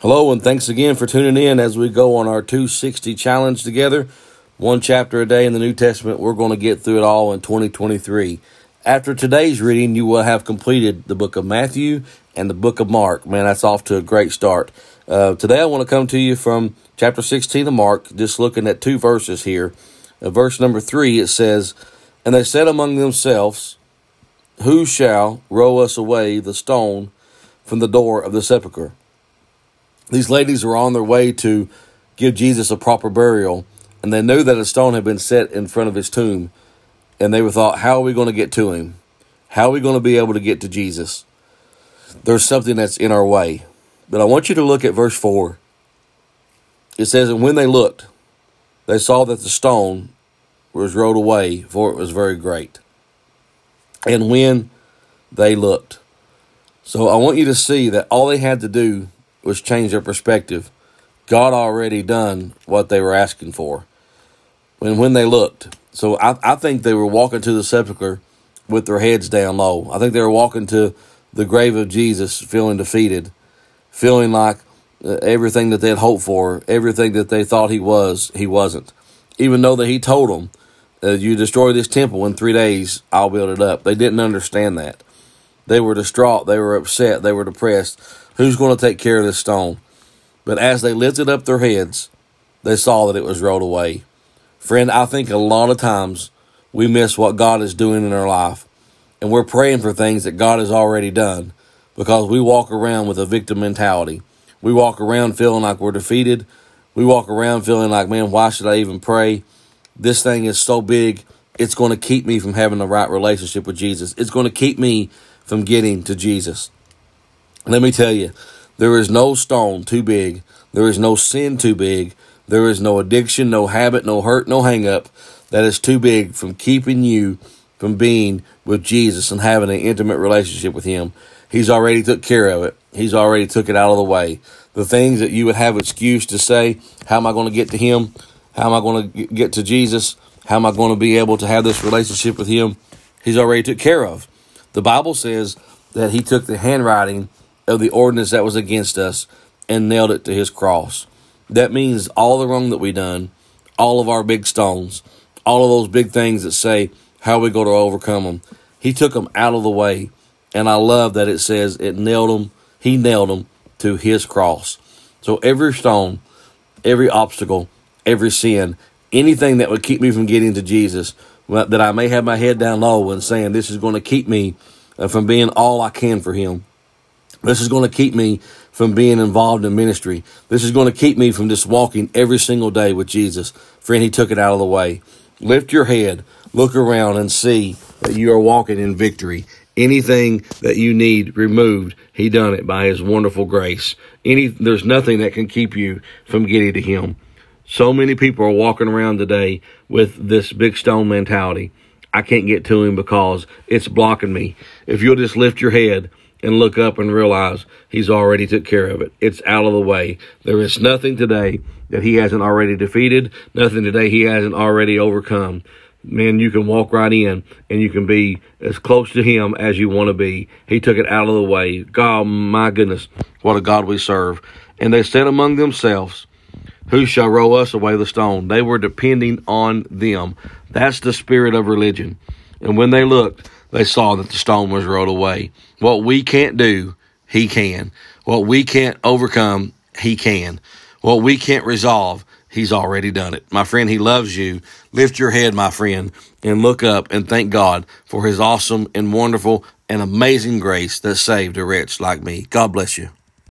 Hello, and thanks again for tuning in as we go on our 260 challenge together. One chapter a day in the New Testament. We're going to get through it all in 2023. After today's reading, you will have completed the book of Matthew and the book of Mark. Man, that's off to a great start. Uh, today, I want to come to you from chapter 16 of Mark, just looking at two verses here. Uh, verse number three, it says, And they said among themselves, Who shall roll us away the stone from the door of the sepulchre? These ladies were on their way to give Jesus a proper burial, and they knew that a stone had been set in front of his tomb. And they were thought, how are we going to get to him? How are we going to be able to get to Jesus? There's something that's in our way. But I want you to look at verse 4. It says, And when they looked, they saw that the stone was rolled away, for it was very great. And when they looked. So I want you to see that all they had to do was change their perspective. God already done what they were asking for. When when they looked, so I, I think they were walking to the sepulchre with their heads down low. I think they were walking to the grave of Jesus feeling defeated, feeling like uh, everything that they had hoped for, everything that they thought he was, he wasn't. Even though that he told them, uh, "You destroy this temple in three days, I'll build it up." They didn't understand that. They were distraught. They were upset. They were depressed. Who's going to take care of this stone? But as they lifted up their heads, they saw that it was rolled away. Friend, I think a lot of times we miss what God is doing in our life. And we're praying for things that God has already done because we walk around with a victim mentality. We walk around feeling like we're defeated. We walk around feeling like, man, why should I even pray? This thing is so big, it's going to keep me from having the right relationship with Jesus. It's going to keep me from getting to Jesus. Let me tell you, there is no stone too big. There is no sin too big. There is no addiction, no habit, no hurt, no hang up that is too big from keeping you from being with Jesus and having an intimate relationship with Him. He's already took care of it. He's already took it out of the way. The things that you would have excuse to say, how am I going to get to Him? How am I going to get to Jesus? How am I going to be able to have this relationship with Him? He's already took care of. The Bible says that He took the handwriting of the ordinance that was against us and nailed it to his cross. That means all the wrong that we done, all of our big stones, all of those big things that say how we go to overcome them. He took them out of the way, and I love that it says it nailed them. He nailed them to his cross. So every stone, every obstacle, every sin, anything that would keep me from getting to Jesus, that I may have my head down low and saying this is going to keep me uh, from being all I can for Him. This is going to keep me from being involved in ministry. This is going to keep me from just walking every single day with Jesus. Friend, He took it out of the way. Lift your head, look around, and see that you are walking in victory. Anything that you need removed, He done it by His wonderful grace. Any, there's nothing that can keep you from getting to Him. So many people are walking around today with this big stone mentality. I can't get to Him because it's blocking me. If you'll just lift your head, and look up and realize he's already took care of it. It's out of the way. There is nothing today that he hasn't already defeated, nothing today he hasn't already overcome. Man, you can walk right in and you can be as close to him as you want to be. He took it out of the way. God, my goodness, what a God we serve. And they said among themselves, Who shall roll us away the stone? They were depending on them. That's the spirit of religion. And when they looked, they saw that the stone was rolled away. What we can't do, he can. What we can't overcome, he can. What we can't resolve, he's already done it. My friend, he loves you. Lift your head, my friend, and look up and thank God for his awesome and wonderful and amazing grace that saved a wretch like me. God bless you.